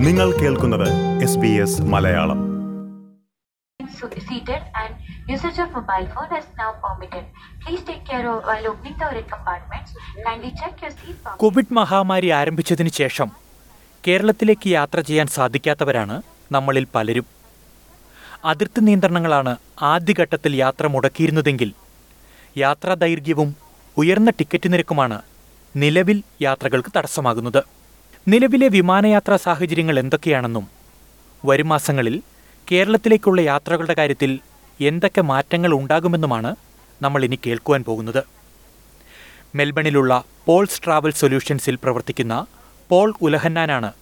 നിങ്ങൾ കേൾക്കുന്നത് S B S Malayalam So- seated and usage of mobile phone is now permitted. Please take care of while opening the overhead compartments. Kindly check your seat pocket. Covid മഹാമാരി ആരംഭിച്ചതിന് ശേഷം കേരളത്തിലേക്ക് യാത്ര ചെയ്യാൻ സാധിക്കാത്തവരാണ് നമ്മളിൽ പലരും അതിർത്തി നിയന്ത്രണങ്ങളാണ് ആദ്യഘട്ടത്തിൽ യാത്ര മുടക്കിയിരുന്നതെങ്കിൽ യാത്രാ ദൈർഘ്യവും ഉയർന്ന ടിക്കറ്റ് നിരക്കുമാണ് നിലവിൽ യാത്രകൾക്ക് തടസ്സമാകുന്നത് നിലവിലെ വിമാനയാത്രാ സാഹചര്യങ്ങൾ എന്തൊക്കെയാണെന്നും വരും മാസങ്ങളിൽ കേരളത്തിലേക്കുള്ള യാത്രകളുടെ കാര്യത്തിൽ എന്തൊക്കെ മാറ്റങ്ങൾ ഉണ്ടാകുമെന്നുമാണ് നമ്മൾ ഇനി കേൾക്കുവാൻ പോകുന്നത്. മെൽബണിലുള്ള പോൾസ് ട്രാവൽ സൊല്യൂഷൻസിൽ പ്രവർത്തിക്കുന്ന പോൾ ഉലഹന്നാനാണ്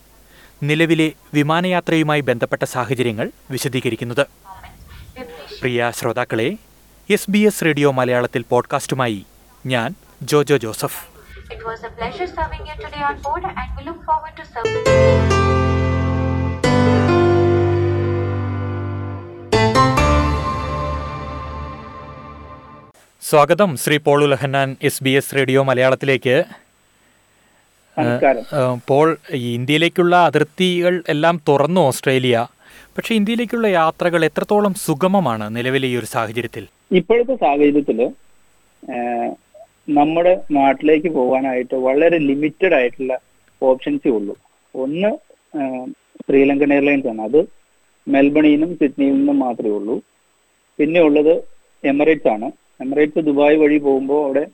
നിലവിലെ വിമാനയാത്രയുമായി ബന്ധപ്പെട്ട സാഹചര്യങ്ങൾ വിശദീകരിക്കുന്നത്. പ്രിയ ശ്രോതാക്കളെ എസ് ബി എസ് റേഡിയോ മലയാളത്തിൽ പോഡ്കാസ്റ്റുമായി ഞാൻ Jojo Joseph. It was a pleasure serving you today on board and we look forward to serving you. സ്വാഗതം. Shri Paul Ulahannan S B S radio മലയാളത്തിലേക്ക്. പോൾ ഈ ഇന്ത്യയിലേക്കുള്ള അതിർത്തികൾ എല്ലാം തുറന്നു ഓസ്ട്രേലിയ. പക്ഷെ ഇന്ത്യയിലേക്കുള്ള യാത്രകൾ എത്രത്തോളം സുഗമമാണ് നിലവിലെ ഈ ഒരു സാഹചര്യത്തിൽ? ഇപ്പോഴത്തെ സാഹചര്യത്തിൽ ആഹ്, നമ്മുടെ നാട്ടിലേക്ക് പോകാനായിട്ട് വളരെ ലിമിറ്റഡ് ആയിട്ടുള്ള ഓപ്ഷൻസ് ഉള്ളൂ. ഒന്ന് ശ്രീലങ്കൻ എയർലൈൻസ് ആണ്. അത് മെൽബണിൽ നിന്നും സിഡ്നിയിൽ നിന്നും മാത്രമേ ഉള്ളൂ. പിന്നെ ഉള്ളത് എമിറേറ്റ്സ് ആണ്. എമിറേറ്റ്സ് ദുബായ് വഴി പോകുമ്പോൾ അവിടെ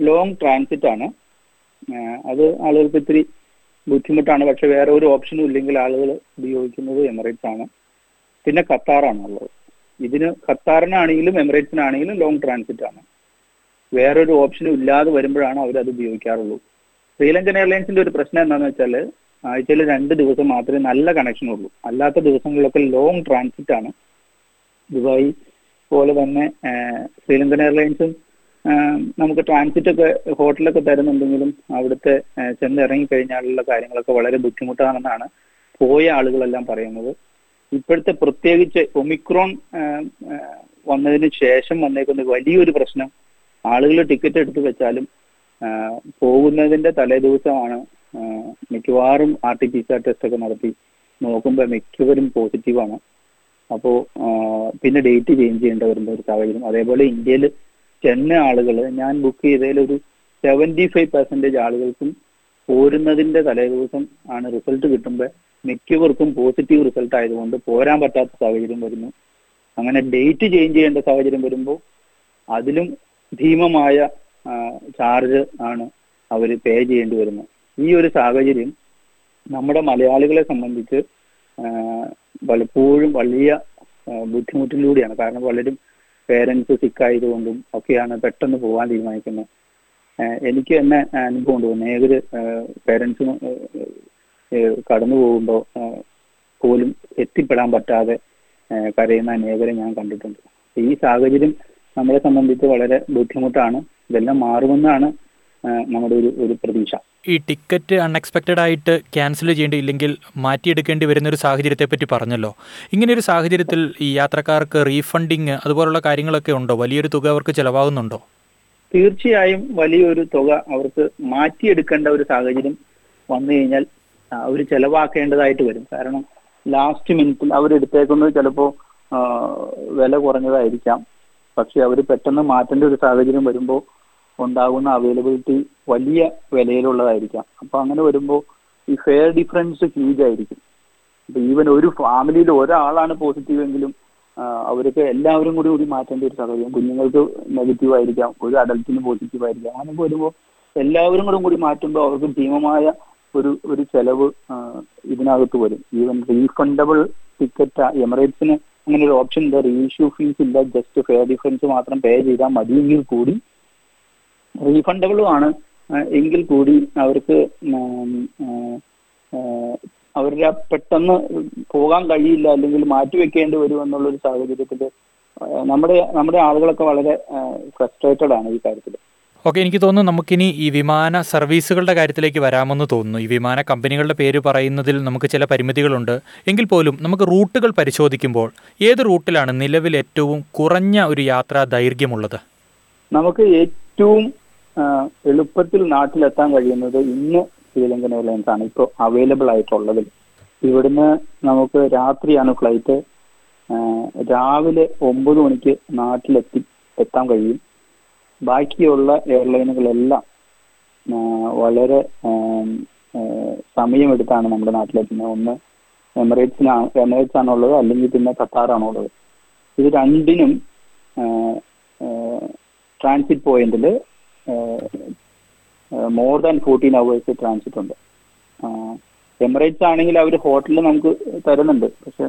ലോങ് ട്രാൻസിറ്റ് ആണ്. അത് ആളുകൾക്ക് ഇത്തിരി ബുദ്ധിമുട്ടാണ്. പക്ഷെ വേറെ ഒരു ഓപ്ഷനും ഇല്ലെങ്കിൽ ആളുകൾ ഉപയോഗിക്കുന്നത് എമിറേറ്റ്സ് ആണ്. പിന്നെ ഖത്താറാണ് ഉള്ളത്. ഇതിന് ഖത്താറിനാണെങ്കിലും എമിറേറ്റ്സിനാണെങ്കിലും ലോങ് ട്രാൻസിറ്റ് ആണ്. വേറൊരു ഓപ്ഷനും ഇല്ലാതെ വരുമ്പോഴാണ് അവർ അത് ഉപയോഗിക്കാറുള്ളൂ. ശ്രീലങ്കൻ എയർലൈൻസിന്റെ ഒരു പ്രശ്നം എന്താണെന്ന് വെച്ചാൽ ആഴ്ചയിൽ രണ്ട് ദിവസം മാത്രമേ നല്ല കണക്ഷൻ ഉള്ളൂ. അല്ലാത്ത ദിവസങ്ങളിലൊക്കെ ലോങ് ട്രാൻസിറ്റ് ആണ്. ദുബായ് പോലെ തന്നെ ശ്രീലങ്കൻ എയർലൈൻസും നമുക്ക് ട്രാൻസിറ്റ് ഒക്കെ ഹോട്ടലൊക്കെ തരുന്നുണ്ടെങ്കിലും അവിടുത്തെ ചെന്ന് ഇറങ്ങിക്കഴിഞ്ഞാലുള്ള കാര്യങ്ങളൊക്കെ വളരെ ബുദ്ധിമുട്ടാണെന്നാണ് പോയ ആളുകളെല്ലാം പറയുന്നത്. ഇപ്പോഴത്തെ പ്രത്യേകിച്ച് ഒമിക്രോൺ വന്നതിന് ശേഷം വന്നേക്കുന്ന വലിയൊരു പ്രശ്നം ആളുകൾ ടിക്കറ്റ് എടുത്തു വെച്ചാലും പോകുന്നതിന്റെ തലേ ദിവസമാണ് മിക്കവാറും R T P R test ഒക്കെ നടത്തി നോക്കുമ്പോൾ മിക്കവരും പോസിറ്റീവാണ് അപ്പോൾ പിന്നെ ഡേറ്റ് ചേഞ്ച് ചെയ്യേണ്ട വരുന്ന ഒരു സാഹചര്യം. അതേപോലെ ഇന്ത്യയിൽ ചെന്ന ആളുകൾ ഞാൻ ബുക്ക് ചെയ്തതിൽ ഒരു സെവന്റി ഫൈവ് പെർസെന്റേജ് ആളുകൾക്കും പോരുന്നതിന്റെ തലേ ദിവസം ആണ് റിസൾട്ട് കിട്ടുമ്പോൾ മിക്കവർക്കും പോസിറ്റീവ് റിസൾട്ട് ആയതുകൊണ്ട് പോരാൻ പറ്റാത്ത സാഹചര്യം വരുന്നു. അങ്ങനെ ഡേറ്റ് ചേഞ്ച് ചെയ്യേണ്ട സാഹചര്യം വരുമ്പോൾ അതിലും ഭീമമായ ചാർജ് ആണ് അവർ പേ ചെയ്യേണ്ടി വരുന്നത്. ഈ ഒരു സാഹചര്യം നമ്മുടെ മലയാളികളെ സംബന്ധിച്ച് പലപ്പോഴും വലിയ ബുദ്ധിമുട്ടിലൂടെയാണ്. കാരണം പലരും പേരൻസ് സിക്കായതുകൊണ്ടും ഒക്കെയാണ് പെട്ടെന്ന് പോകാൻ തീരുമാനിക്കുന്നത്. എനിക്ക് തന്നെ അനുഭവം ഉണ്ട്. ഒന്നേതൊരു പേരൻസിന് കടന്നു പോകുമ്പോൾ പോലും എത്തിപ്പെടാൻ പറ്റാതെ കരയുന്ന അനേകരെ ഞാൻ കണ്ടിട്ടുണ്ട്. ഈ സാഹചര്യം നമ്മളെ സംബന്ധിച്ച് വളരെ ബുദ്ധിമുട്ടാണ്. ഇതെല്ലാം മാറുമെന്നാണ് നമ്മുടെ ഒരു ഒരു പ്രതീക്ഷ. ഈ ടിക്കറ്റ് അൺഎക്സ്പെക്റ്റഡ് ആയിട്ട് ക്യാൻസൽ ചെയ്യേണ്ടി ഇല്ലെങ്കിൽ മാറ്റിയെടുക്കേണ്ടി വരുന്ന ഒരു സാഹചര്യത്തെ പറ്റി പറഞ്ഞല്ലോ. ഇങ്ങനെ ഒരു സാഹചര്യത്തിൽ ഈ യാത്രക്കാർക്ക് റീഫണ്ടിങ് അതുപോലുള്ള കാര്യങ്ങളൊക്കെ ഉണ്ടോ? വലിയൊരു തുക അവർക്ക് ചിലവാകുന്നുണ്ടോ? തീർച്ചയായും വലിയൊരു തുക അവർക്ക് മാറ്റിയെടുക്കേണ്ട ഒരു സാഹചര്യം വന്നു കഴിഞ്ഞാൽ അവർ ചെലവാക്കേണ്ടതായിട്ട് വരും. കാരണം ലാസ്റ്റ് മിനിറ്റിൽ അവരെടുത്തേക്കുന്നത് ചിലപ്പോൾ വില കുറഞ്ഞതായിരിക്കാം. പക്ഷെ അവർ പെട്ടെന്ന് മാറ്റേണ്ട ഒരു സാഹചര്യം വരുമ്പോൾ ഉണ്ടാകുന്ന അവൈലബിലിറ്റി വലിയ വിലയിലുള്ളതായിരിക്കാം. അപ്പൊ അങ്ങനെ വരുമ്പോൾ ഈ ഫെയർ ഡിഫറൻസ് ഹ്യൂജ് ആയിരിക്കും. അപ്പൊ ഈവൻ ഒരു ഫാമിലിയിൽ ഒരാളാണ് പോസിറ്റീവ് എങ്കിലും അവർക്ക് എല്ലാവരും കൂടി കൂടി മാറ്റേണ്ട ഒരു സാഹചര്യം. കുഞ്ഞുങ്ങൾക്ക് നെഗറ്റീവ് ആയിരിക്കാം ഒരു അഡൽറ്റിന് പോസിറ്റീവ് ആയിരിക്കാം. അങ്ങനെ വരുമ്പോൾ എല്ലാവരും കൂടെ കൂടി മാറ്റുമ്പോൾ അവർക്ക് ഭീമമായ ഒരു ഒരു ചെലവ് ഇതിനകത്ത് വരും. ഈവൻ റീഫണ്ടബിൾ ടിക്കറ്റ് എമിറേറ്റ്സിന് അങ്ങനെ ഒരു ഓപ്ഷൻ ഇല്ല റീഇഷ്യൂ ഫീസ് ഇല്ല. ജസ്റ്റ് ഫെയർ ഡിഫറൻസ് മാത്രം പേ ചെയ്താൽ മതിയെങ്കിൽ കൂടി റീഫണ്ടബിളും ആണ്. എങ്കിൽ കൂടി അവർക്ക് അവരുടെ പെട്ടെന്ന് പോകാൻ കഴിയില്ല അല്ലെങ്കിൽ മാറ്റിവെക്കേണ്ടി വരും എന്നുള്ള ഒരു സാഹചര്യത്തിൽ നമ്മുടെ നമ്മുടെ ആളുകളൊക്കെ വളരെ ഫ്രസ്ട്രേറ്റഡ് ആണ് ഈ കാര്യത്തിൽ ഓക്കെ എനിക്ക് തോന്നുന്നു നമുക്കിനി ഈ വിമാന സർവീസുകളുടെ കാര്യത്തിലേക്ക് വരാമെന്ന് തോന്നുന്നു. ഈ വിമാന കമ്പനികളുടെ പേര് പറയുന്നതിൽ നമുക്ക് ചില പരിമിതികളുണ്ട്. എങ്കിൽ പോലും നമുക്ക് റൂട്ടുകൾ പരിശോധിക്കുമ്പോൾ ഏത് റൂട്ടിലാണ് നിലവിൽ ഏറ്റവും കുറഞ്ഞ ഒരു യാത്രാ ദൈർഘ്യമുള്ളത്? നമുക്ക് ഏറ്റവും എളുപ്പത്തിൽ നാട്ടിലെത്താൻ കഴിയുന്നത് ഇന്ന് ശ്രീലങ്കൻ എയർലൈൻസ് ആണ് ഇപ്പോൾ അവൈലബിൾ ആയിട്ടുള്ളതിൽ. ഇവിടുന്ന് നമുക്ക് രാത്രിയാണ് ഫ്ലൈറ്റ് രാവിലെ ഒമ്പത് മണിക്ക് നാട്ടിലെത്തി എത്താൻ കഴിയും. ബാക്കിയുള്ള എയർലൈനുകളെല്ലാം വളരെ സമയമെടുത്താണ് നമ്മുടെ നാട്ടിലെത്തുന്നത്. ഒന്ന് എമിറേറ്റ്സിനാണ് എമിറേറ്റ്സ് ആണുള്ളത് അല്ലെങ്കിൽ പിന്നെ ഖത്താറാണുള്ളത്. ഇത് രണ്ടിനും ട്രാൻസിറ്റ് പോയിന്റിൽ more than fourteen hours transit ഉണ്ട്. എമിറേറ്റ്സ് ആണെങ്കിൽ അവർ ഹോട്ടലിൽ നമുക്ക് തരുന്നുണ്ട്. പക്ഷെ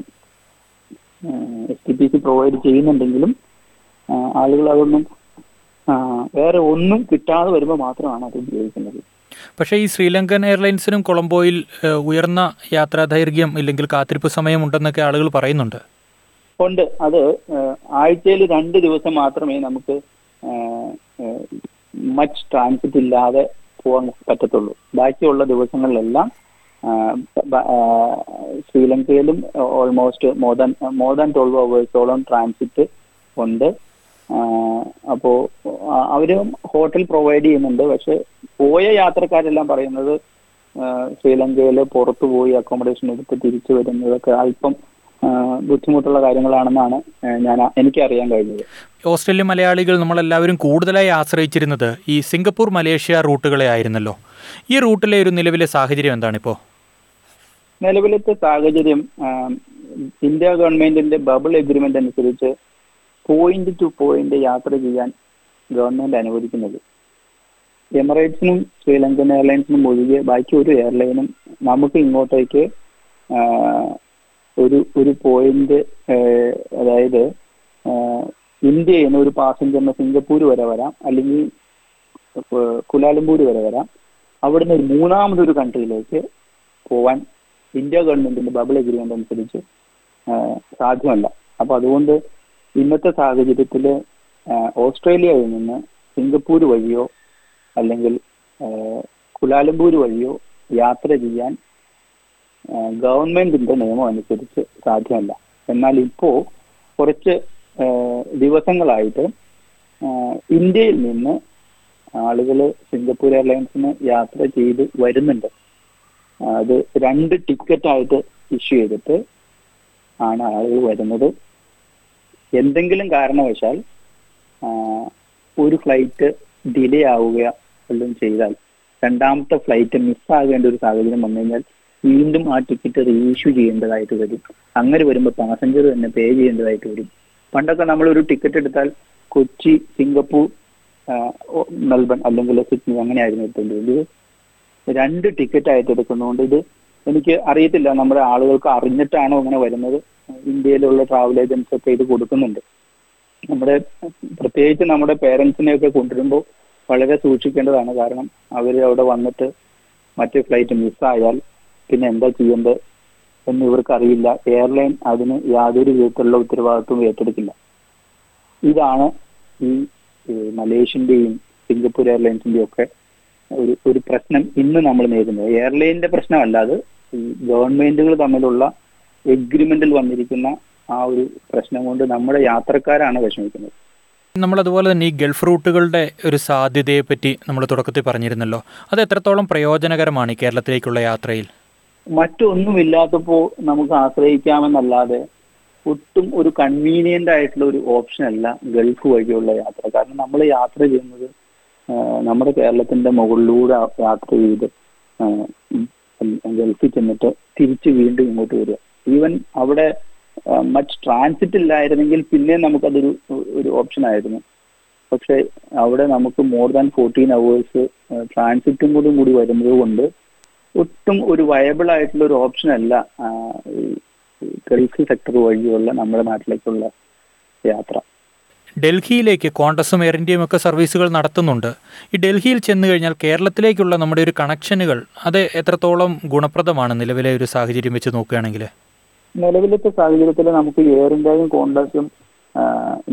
S T P C provide ചെയ്യുന്നുണ്ടെങ്കിലും ആളുകൾ അതൊന്നും വേറെ ഒന്നും കിട്ടാതെ വരുമ്പോൾ മാത്രമാണ് അത് ഉപയോഗിക്കുന്നത്. പക്ഷേ ഈ ശ്രീലങ്കൻ എയർലൈൻസിനും കൊളംബോയിൽ ഉയർന്ന യാത്രാ ദൈർഘ്യം ഇല്ലെങ്കിൽ കാത്തിരിപ്പ് സമയം ഉണ്ടെന്നൊക്കെ ആളുകൾ പറയുന്നുണ്ട്. ഉണ്ട്. അത് ആഴ്ചയിൽ രണ്ട് ദിവസം മാത്രമേ നമുക്ക് മച്ച് ട്രാൻസിറ്റ് ഇല്ലാതെ പോകാൻ പറ്റത്തുള്ളൂ. ബാക്കിയുള്ള ദിവസങ്ങളിലെല്ലാം ശ്രീലങ്കയിലും almost more than more than twelve അവേഴ്സോളം transit ഉണ്ട്. അപ്പോ അവർ ഹോട്ടൽ പ്രൊവൈഡ് ചെയ്യുന്നുണ്ട്. പക്ഷെ പോയ യാത്രക്കാരെല്ലാം പറയുന്നത് ശ്രീലങ്കയിൽ ശ്രീലങ്കയിൽ പുറത്തു പോയി അക്കോമഡേഷൻ എടുത്ത് തിരിച്ചു വരുന്നതൊക്കെ അല്പം ബുദ്ധിമുട്ടുള്ള കാര്യങ്ങളാണെന്നാണ് ഞാൻ എനിക്ക് അറിയാൻ കഴിഞ്ഞത്. ഓസ്ട്രേലിയ മലയാളികൾ നമ്മളെല്ലാവരും കൂടുതലായി ആശ്രയിച്ചിരുന്നത് ഈ സിംഗപ്പൂർ മലേഷ്യ റൂട്ടുകളെ ആയിരുന്നല്ലോ. ഈ റൂട്ടിലെ ഒരു നിലവിലെ സാഹചര്യം എന്താണിപ്പോൾ നിലവിലത്തെ സാഹചര്യം ഇന്ത്യ ഗവൺമെന്റിന്റെ ബബിൾ എഗ്രിമെന്റ് അനുസരിച്ച് പോയിന്റ് ടു പോയിന്റ് യാത്ര ചെയ്യാൻ ഗവൺമെന്റ് അനുവദിക്കുന്നത്. എമിറേറ്റ്സിനും ശ്രീലങ്കൻ എയർലൈൻസിനും ഒഴികെ ബാക്കി ഒരു എയർലൈനും നമുക്ക് ഇങ്ങോട്ടേക്ക് ഒരു ഒരു പോയിന്റ് അതായത് ഇന്ത്യയിൽ നിന്ന് ഒരു പാസഞ്ചറിന് സിംഗപ്പൂർ വരെ വരാം. അല്ലെങ്കിൽ കുലാലംപൂർ വരെ വരാം. അവിടുന്ന് ഒരു മൂന്നാമതൊരു കൺട്രിയിലേക്ക് പോവാൻ ഇന്ത്യ ഗവൺമെന്റിന്റെ ബബിൾ എഗ്രിമെന്റ് അനുസരിച്ച് സാധ്യമല്ല. അപ്പൊ അതുകൊണ്ട് ഇന്നത്തെ സാഹചര്യത്തിൽ ഓസ്ട്രേലിയയിൽ നിന്ന് സിംഗപ്പൂർ വഴിയോ അല്ലെങ്കിൽ കുലാലംപൂർ വഴിയോ യാത്ര ചെയ്യാൻ ഗവൺമെന്റിന്റെ നിയമം അനുസരിച്ച് സാധ്യമല്ല. എന്നാൽ ഇപ്പോ കുറച്ച് ദിവസങ്ങളായിട്ട് ഇന്ത്യയിൽ നിന്ന് ആളുകൾ സിംഗപ്പൂർ എയർലൈൻസിന് യാത്ര ചെയ്ത് വരുന്നുണ്ട്. അത് രണ്ട് ടിക്കറ്റ് ആയിട്ട് ഇഷ്യൂ ചെയ്തിട്ട് ആണ് ആളുകൾ വരുന്നത്. എന്തെങ്കിലും കാരണവശാൽ ഒരു ഫ്ലൈറ്റ് ഡിലേ ആവുക വല്ലതും ചെയ്താൽ രണ്ടാമത്തെ ഫ്ലൈറ്റ് മിസ്സാകേണ്ട ഒരു സാഹചര്യം വന്നു കഴിഞ്ഞാൽ വീണ്ടും ആ ടിക്കറ്റ് റീഇഷ്യൂ ചെയ്യേണ്ടതായിട്ട് വരും. അങ്ങനെ വരുമ്പോൾ പാസഞ്ചർ തന്നെ പേ ചെയ്യേണ്ടതായിട്ട് വരും. പണ്ടൊക്കെ നമ്മൾ ഒരു ടിക്കറ്റ് എടുത്താൽ കൊച്ചി സിംഗപ്പൂർ മെൽബൺ അല്ലെങ്കിൽ സിഡ്നി അങ്ങനെയായിരുന്നു എടുത്തേണ്ടത് ഇത് രണ്ട് ടിക്കറ്റ് ആയിട്ട് എടുക്കുന്നതുകൊണ്ട് ഇത് എനിക്ക് അറിയത്തില്ല. നമ്മുടെ ആളുകൾക്ക് അറിഞ്ഞിട്ടാണോ അങ്ങനെ വരുന്നത്. ഇന്ത്യയിലുള്ള ട്രാവൽ ഏജൻസ് ഒക്കെ ഇത് കൊടുക്കുന്നുണ്ട്. നമ്മുടെ പ്രത്യേകിച്ച് നമ്മുടെ പേരൻസിനെയൊക്കെ കൊണ്ടുവരുമ്പോൾ വളരെ സൂക്ഷിക്കേണ്ടതാണ്. കാരണം അവർ അവിടെ വന്നിട്ട് മറ്റേ ഫ്ലൈറ്റ് മിസ്സായാൽ പിന്നെ എന്താ ചെയ്യേണ്ടത് എന്ന് ഇവർക്ക് അറിയില്ല എയർലൈൻ അതിന് യാതൊരു വിധത്തിലുള്ള ഉത്തരവാദിത്വം ഏറ്റെടുക്കില്ല. ഇതാണ് ഈ മലേഷ്യന്റെയും സിംഗപ്പൂർ എയർലൈൻസിന്റെയും ഒക്കെ ഒരു ഒരു പ്രശ്നം ഇന്ന് നമ്മൾ നേരിടുന്നത്. എയർലൈനിന്റെ പ്രശ്നമല്ല അത് ഈ ഗവൺമെന്റുകൾ തമ്മിലുള്ള എഗ്രിമെന്റിൽ വന്നിരിക്കുന്ന ആ ഒരു പ്രശ്നം കൊണ്ട് നമ്മുടെ യാത്രക്കാരാണ് വിഷമിക്കുന്നത്. നമ്മൾ അതുപോലെ തന്നെ ഈ ഗൾഫ് റൂട്ടുകളുടെ ഒരു സാധ്യതയെ പറ്റി നമ്മൾ തുടക്കത്തിൽ പറഞ്ഞിരുന്നല്ലോ. അത് എത്രത്തോളം പ്രയോജനകരമാണ് ഈ കേരളത്തിലേക്കുള്ള യാത്രയിൽ? മറ്റൊന്നുമില്ലാത്തപ്പോ നമുക്ക് ആശ്രയിക്കാമെന്നല്ലാതെ ഒട്ടും ഒരു കൺവീനിയന്റ് ആയിട്ടുള്ള ഒരു ഓപ്ഷൻ അല്ല ഗൾഫ് വഴിയുള്ള യാത്ര. കാരണം നമ്മൾ യാത്ര ചെയ്യുന്നത് നമ്മുടെ കേരളത്തിന്റെ മുകളിലൂടെ യാത്ര ചെയ്ത് ഗൾഫിൽ ചെന്നിട്ട് തിരിച്ച് വീണ്ടും ഇങ്ങോട്ട് വരിക. ഈവൻ അവിടെ മറ്റ് ട്രാൻസിറ്റ് ഇല്ലായിരുന്നെങ്കിൽ പിന്നെ നമുക്കതൊരു ഒരു ഓപ്ഷൻ ആയിരുന്നു. പക്ഷെ അവിടെ നമുക്ക് മോർ ദാൻ ഫോർട്ടീൻ അവേഴ്സ് ട്രാൻസിറ്റും കൂടി കൂടി വരുന്നത് കൊണ്ട് ഒട്ടും ഒരു വയബിൾ ആയിട്ടുള്ള ഒരു ഓപ്ഷൻ അല്ല ഗൾഫ് സെക്ടർ വഴിയുള്ള നമ്മുടെ നാട്ടിലേക്കുള്ള യാത്ര. ഡൽഹിയിലേക്ക് കോണ്ടസും എയർ ഇന്ത്യയും ഒക്കെ സർവീസുകൾ നടത്തുന്നുണ്ട്. ഈ ഡൽഹിയിൽ ചെന്ന് കഴിഞ്ഞാൽ കേരളത്തിലേക്കുള്ള നമ്മുടെ ഒരു കണക്ഷനുകൾ അത് എത്രത്തോളം ഗുണപ്രദമാണ് നിലവിലെ ഒരു സാഹചര്യം വെച്ച് നോക്കുകയാണെങ്കിൽ നിലവിലത്തെ സാഹചര്യത്തിൽ നമുക്ക് എയർ ഇന്ത്യയും കോണ്ടസും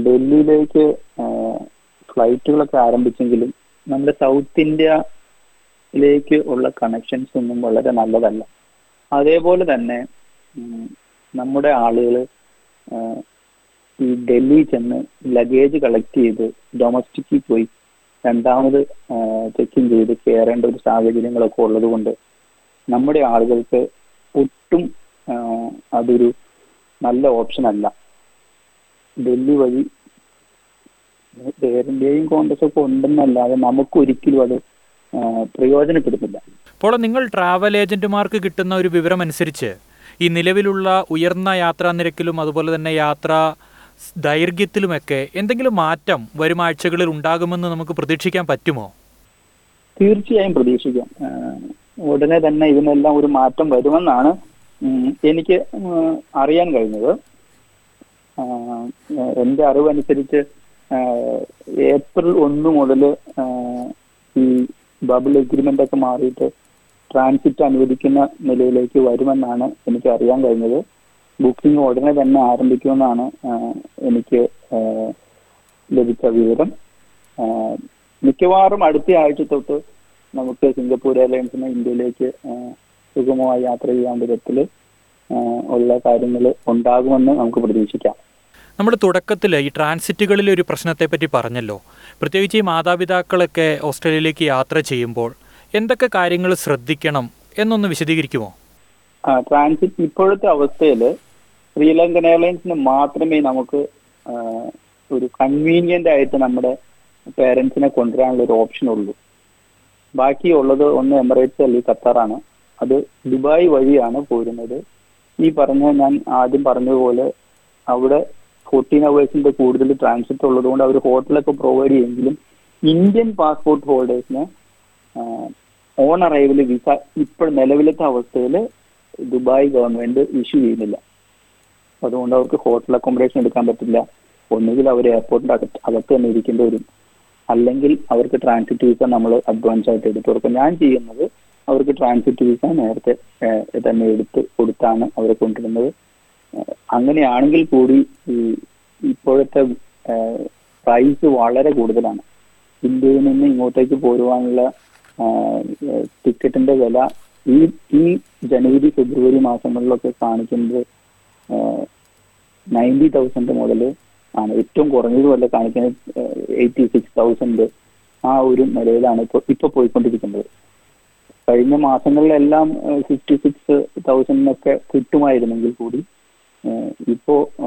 ഡൽഹിയിലേക്ക് ഫ്ലൈറ്റുകളൊക്കെ ആരംഭിച്ചെങ്കിലും നമ്മുടെ സൗത്ത് ഇന്ത്യയിലേക്ക് ഉള്ള കണക്ഷൻസ് ഒന്നും വളരെ നല്ലതല്ല. അതേപോലെ തന്നെ നമ്മുടെ ആളുകൾ ഈ ഡൽഹി ചെന്ന് ലഗേജ് കളക്ട് ചെയ്ത് ഡൊമസ്റ്റിക്കിൽ പോയി രണ്ടാമത് ചെക്ക് ഇൻ ചെയ്ത് കയറേണ്ട ഒരു സാഹചര്യങ്ങളൊക്കെ ഉള്ളത് കൊണ്ട് നമ്മുടെ ആളുകൾക്ക് ഒട്ടും അതൊരു നല്ല ഓപ്ഷൻ അല്ല. ഡൽഹി വഴി എയർ ഇന്ത്യയും കോൺഗ്രസ് ഒക്കെ ഉണ്ടെന്നല്ലാതെ നമുക്ക് ഒരിക്കലും അത് പ്രയോജനപ്പെടുത്തില്ല പ്രയോജനപ്പെടുന്നില്ല. അപ്പോൾ നിങ്ങൾ ട്രാവൽ ഏജന്റുമാർക്ക് കിട്ടുന്ന ഒരു വിവരം അനുസരിച്ച് ഈ നിലവിലുള്ള ഉയർന്ന യാത്രാ നിരക്കിലും അതുപോലെ തന്നെ യാത്രാ ദൈർഘ്യത്തിലുമൊക്കെ എന്തെങ്കിലും മാറ്റം വരും ആഴ്ചകളിൽ ഉണ്ടാകുമെന്ന് നമുക്ക് പ്രതീക്ഷിക്കാൻ പറ്റുമോ? തീർച്ചയായും പ്രതീക്ഷിക്കാം. ഉടനെ തന്നെ ഇതിനെല്ലാം ഒരു മാറ്റം വരുമെന്നാണ് എനിക്ക് അറിയാൻ കഴിഞ്ഞത് എന്റെ അറിവനുസരിച്ച് ഏപ്രിൽ ഒന്ന് മുതൽ ഈ ബബിൾ എഗ്രിമെന്റ് ഒക്കെ മാറിയിട്ട് ട്രാൻസിറ്റ് അനുവദിക്കുന്ന നിലയിലേക്ക് വരുമെന്നാണ് എനിക്ക് അറിയാൻ കഴിഞ്ഞത്. ബുക്കിംഗ് ഉടനെ തന്നെ ആരംഭിക്കുമെന്നാണ് എനിക്ക് ലഭിച്ച വിവരം. മിക്കവാറും അടുത്ത ആഴ്ച തൊട്ട് നമുക്ക് സിംഗപ്പൂർ എയർലൈൻസിന് ഇന്ത്യയിലേക്ക് സുഗമമായി യാത്ര ചെയ്യാൻ വിധത്തിൽ ഉള്ള കാര്യങ്ങൾ ഉണ്ടാകുമെന്ന് നമുക്ക് പ്രതീക്ഷിക്കാം. നമ്മുടെ തുടക്കത്തിൽ ഈ ട്രാൻസിറ്റുകളിൽ ഒരു പ്രശ്നത്തെപ്പറ്റി പറഞ്ഞല്ലോ. പ്രത്യേകിച്ച് ഈ മാതാപിതാക്കളൊക്കെ ഓസ്ട്രേലിയയിലേക്ക് യാത്ര ചെയ്യുമ്പോൾ എന്തൊക്കെ കാര്യങ്ങൾ ശ്രദ്ധിക്കണം എന്നൊന്ന് വിശദീകരിക്കുമോ? ട്രാൻസിറ്റ് ഇപ്പോഴത്തെ അവസ്ഥയിൽ ശ്രീലങ്കൻ എയർലൈൻസിന് മാത്രമേ നമുക്ക് ഒരു കൺവീനിയന്റ് ആയിട്ട് നമ്മുടെ പേരൻസിനെ കൊണ്ടുവരാനുള്ള ഒരു ഓപ്ഷൻ ഉള്ളൂ. ബാക്കിയുള്ളത് ഒന്ന് എമിറേറ്റ്സ് അല്ലെങ്കിൽ ഖത്തറാണ്. അത് ദുബായ് വഴിയാണ് പോരുന്നത്. ഈ പറഞ്ഞ ഞാൻ ആദ്യം പറഞ്ഞതുപോലെ അവിടെ ഫോർട്ടീൻ അവേഴ്സിന്റെ കൂടുതൽ ട്രാൻസിറ്റ് ഉള്ളതുകൊണ്ട് അവർ ഹോട്ടലൊക്കെ പ്രൊവൈഡ് ചെയ്യുമെങ്കിലും ഇന്ത്യൻ പാസ്പോർട്ട് ഹോൾഡേഴ്സിന് ഓൺ അറൈവൽ വിസ ഇപ്പോൾ നിലവിലത്തെ അവസ്ഥയിൽ ദുബായ് ഗവൺമെന്റ് ഇഷ്യൂ ചെയ്യുന്നില്ല. അതുകൊണ്ട് അവർക്ക് ഹോട്ടൽ അക്കോമഡേഷൻ എടുക്കാൻ പറ്റില്ല. ഒന്നുകിൽ അവർ എയർപോർട്ടിന്റെ അകത്ത് അകത്ത് തന്നെ ഇരിക്കേണ്ടി വരും. അല്ലെങ്കിൽ അവർക്ക് ട്രാൻസിറ്റ് വിസ നമ്മൾ അഡ്വാൻസ് ആയിട്ട് എടുത്തു കൊടുക്കും. ഞാൻ ചെയ്യുന്നത് അവർക്ക് ട്രാൻസിറ്റ് വിസ നേരത്തെ തന്നെ എടുത്ത് കൊടുത്താണ് അവരെ കൊണ്ടുവരുന്നത്. അങ്ങനെയാണെങ്കിൽ കൂടി ഇപ്പോഴത്തെ പ്രൈസ് വളരെ കൂടുതലാണ്. ഇന്ത്യയിൽ നിന്ന് ഇങ്ങോട്ടേക്ക് പോരുവാനുള്ള ടിക്കറ്റിന്റെ വില ഈ ഈ ജനുവരി ഫെബ്രുവരി മാസങ്ങളിലൊക്കെ കാണിക്കുന്നത് നയന്റി തൗസൻഡ് മുതൽ ആണ്. ഏറ്റവും കുറഞ്ഞത് വല്ല കാണിക്കുന്നത് എയ്റ്റി സിക്സ് തൗസൻഡ് ആ ഒരു നിലയിലാണ് ഇപ്പോൾ ഇപ്പൊ പോയിക്കൊണ്ടിരിക്കുന്നത്. കഴിഞ്ഞ മാസങ്ങളിലെല്ലാം ഫിഫ്റ്റി സിക്സ് തൗസൻഡിനൊക്കെ കിട്ടുമായിരുന്നെങ്കിൽ കൂടി ഇപ്പോൾ ഇപ്പോ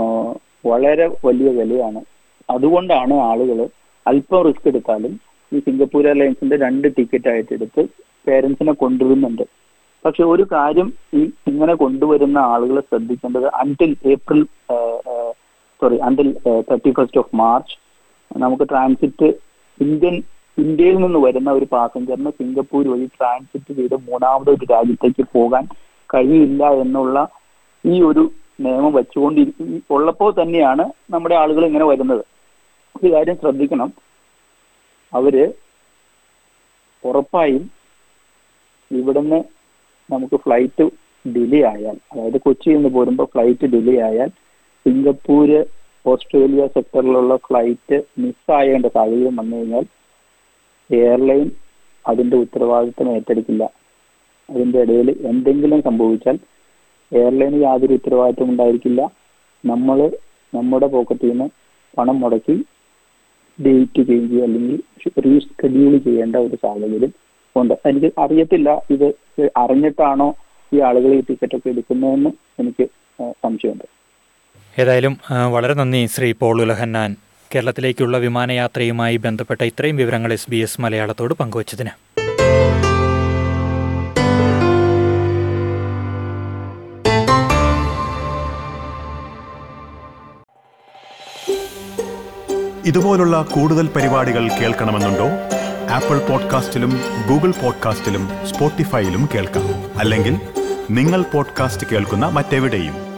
വളരെ വലിയ വിലയാണ്. അതുകൊണ്ടാണ് ആളുകൾ അല്പം റിസ്ക് എടുത്താലും ഈ സിംഗപ്പൂർ എയർലൈൻസിന്റെ രണ്ട് ടിക്കറ്റ് ആയിട്ട് എടുത്ത് പേരൻസിനെ കൊണ്ടുവരുന്നുണ്ട്. പക്ഷെ ഒരു കാര്യം ഈ ഇങ്ങനെ കൊണ്ടുവരുന്ന ആളുകൾ ശ്രദ്ധിക്കേണ്ടത് until April sorry until thirty first of March നമുക്ക് ട്രാൻസിറ്റ് ഇന്ത്യൻ ഇന്ത്യയിൽ നിന്ന് വരുന്ന ഒരു പാസഞ്ചറിന് സിംഗപ്പൂർ വഴി ട്രാൻസിറ്റ് ചെയ്ത് മൂന്നാമത് ഒരു രാജ്യത്തേക്ക് പോകാൻ കഴിയില്ല എന്നുള്ള ഈ ഒരു നിയമം വെച്ചുകൊണ്ട് ഉള്ളപ്പോൾ തന്നെയാണ് നമ്മുടെ ആളുകൾ ഇങ്ങനെ വരുന്നത്. ഒരു കാര്യം ശ്രദ്ധിക്കണം. അവർ ഉറപ്പായും ഇവിടുന്ന് നമുക്ക് ഫ്ലൈറ്റ് ഡിലേ ആയാൽ അതായത് കൊച്ചിയിൽ നിന്ന് പോരുമ്പോൾ ഫ്ലൈറ്റ് ഡിലേ ആയാൽ സിംഗപ്പൂര് ഓസ്ട്രേലിയ സെക്ടറിലുള്ള ഫ്ലൈറ്റ് മിസ്സായേണ്ട സാഹചര്യം വന്നു കഴിഞ്ഞാൽ എയർലൈൻ അതിന്റെ ഉത്തരവാദിത്തം ഏറ്റെടുക്കില്ല. അതിന്റെ ഇടയിൽ എന്തെങ്കിലും സംഭവിച്ചാൽ എയർലൈന് യാതൊരു ഉത്തരവാദിത്വം ഉണ്ടായിരിക്കില്ല. നമ്മൾ നമ്മുടെ പോക്കറ്റിൽ നിന്ന് പണം മുടക്കി ഡേറ്റ് ചെയ്യുക അല്ലെങ്കിൽ റീഷെഡ്യൂൾ ചെയ്യേണ്ട ഒരു സാഹചര്യം ഉണ്ട്. എനിക്ക് അറിയത്തില്ല. ഇത് അറിഞ്ഞിട്ടാണോ ഈ ആളുകൾ ഈ ടിക്കറ്റ് ഒക്കെ എടുക്കുന്നതെന്ന് എനിക്ക് സംശയമുണ്ട്. ഏതായാലും വളരെ നന്ദി ശ്രീ പോൾ ഉലഹന്നാൻ കേരളത്തിലേക്കുള്ള വിമാനയാത്രയുമായി ബന്ധപ്പെട്ട ഇത്രയും വിവരങ്ങൾ എസ് ബി എസ് മലയാളത്തോട് പങ്കുവച്ചതിന്. ഇതുപോലുള്ള കൂടുതൽ പരിപാടികൾ കേൾക്കണമെന്നുണ്ടോ? ആപ്പിൾ പോഡ്കാസ്റ്റിലും ഗൂഗിൾ പോഡ്കാസ്റ്റിലും സ്പോട്ടിഫൈയിലും കേൾക്കാം. അല്ലെങ്കിൽ നിങ്ങൾ പോഡ്കാസ്റ്റ് കേൾക്കുന്ന മറ്റെവിടെയും.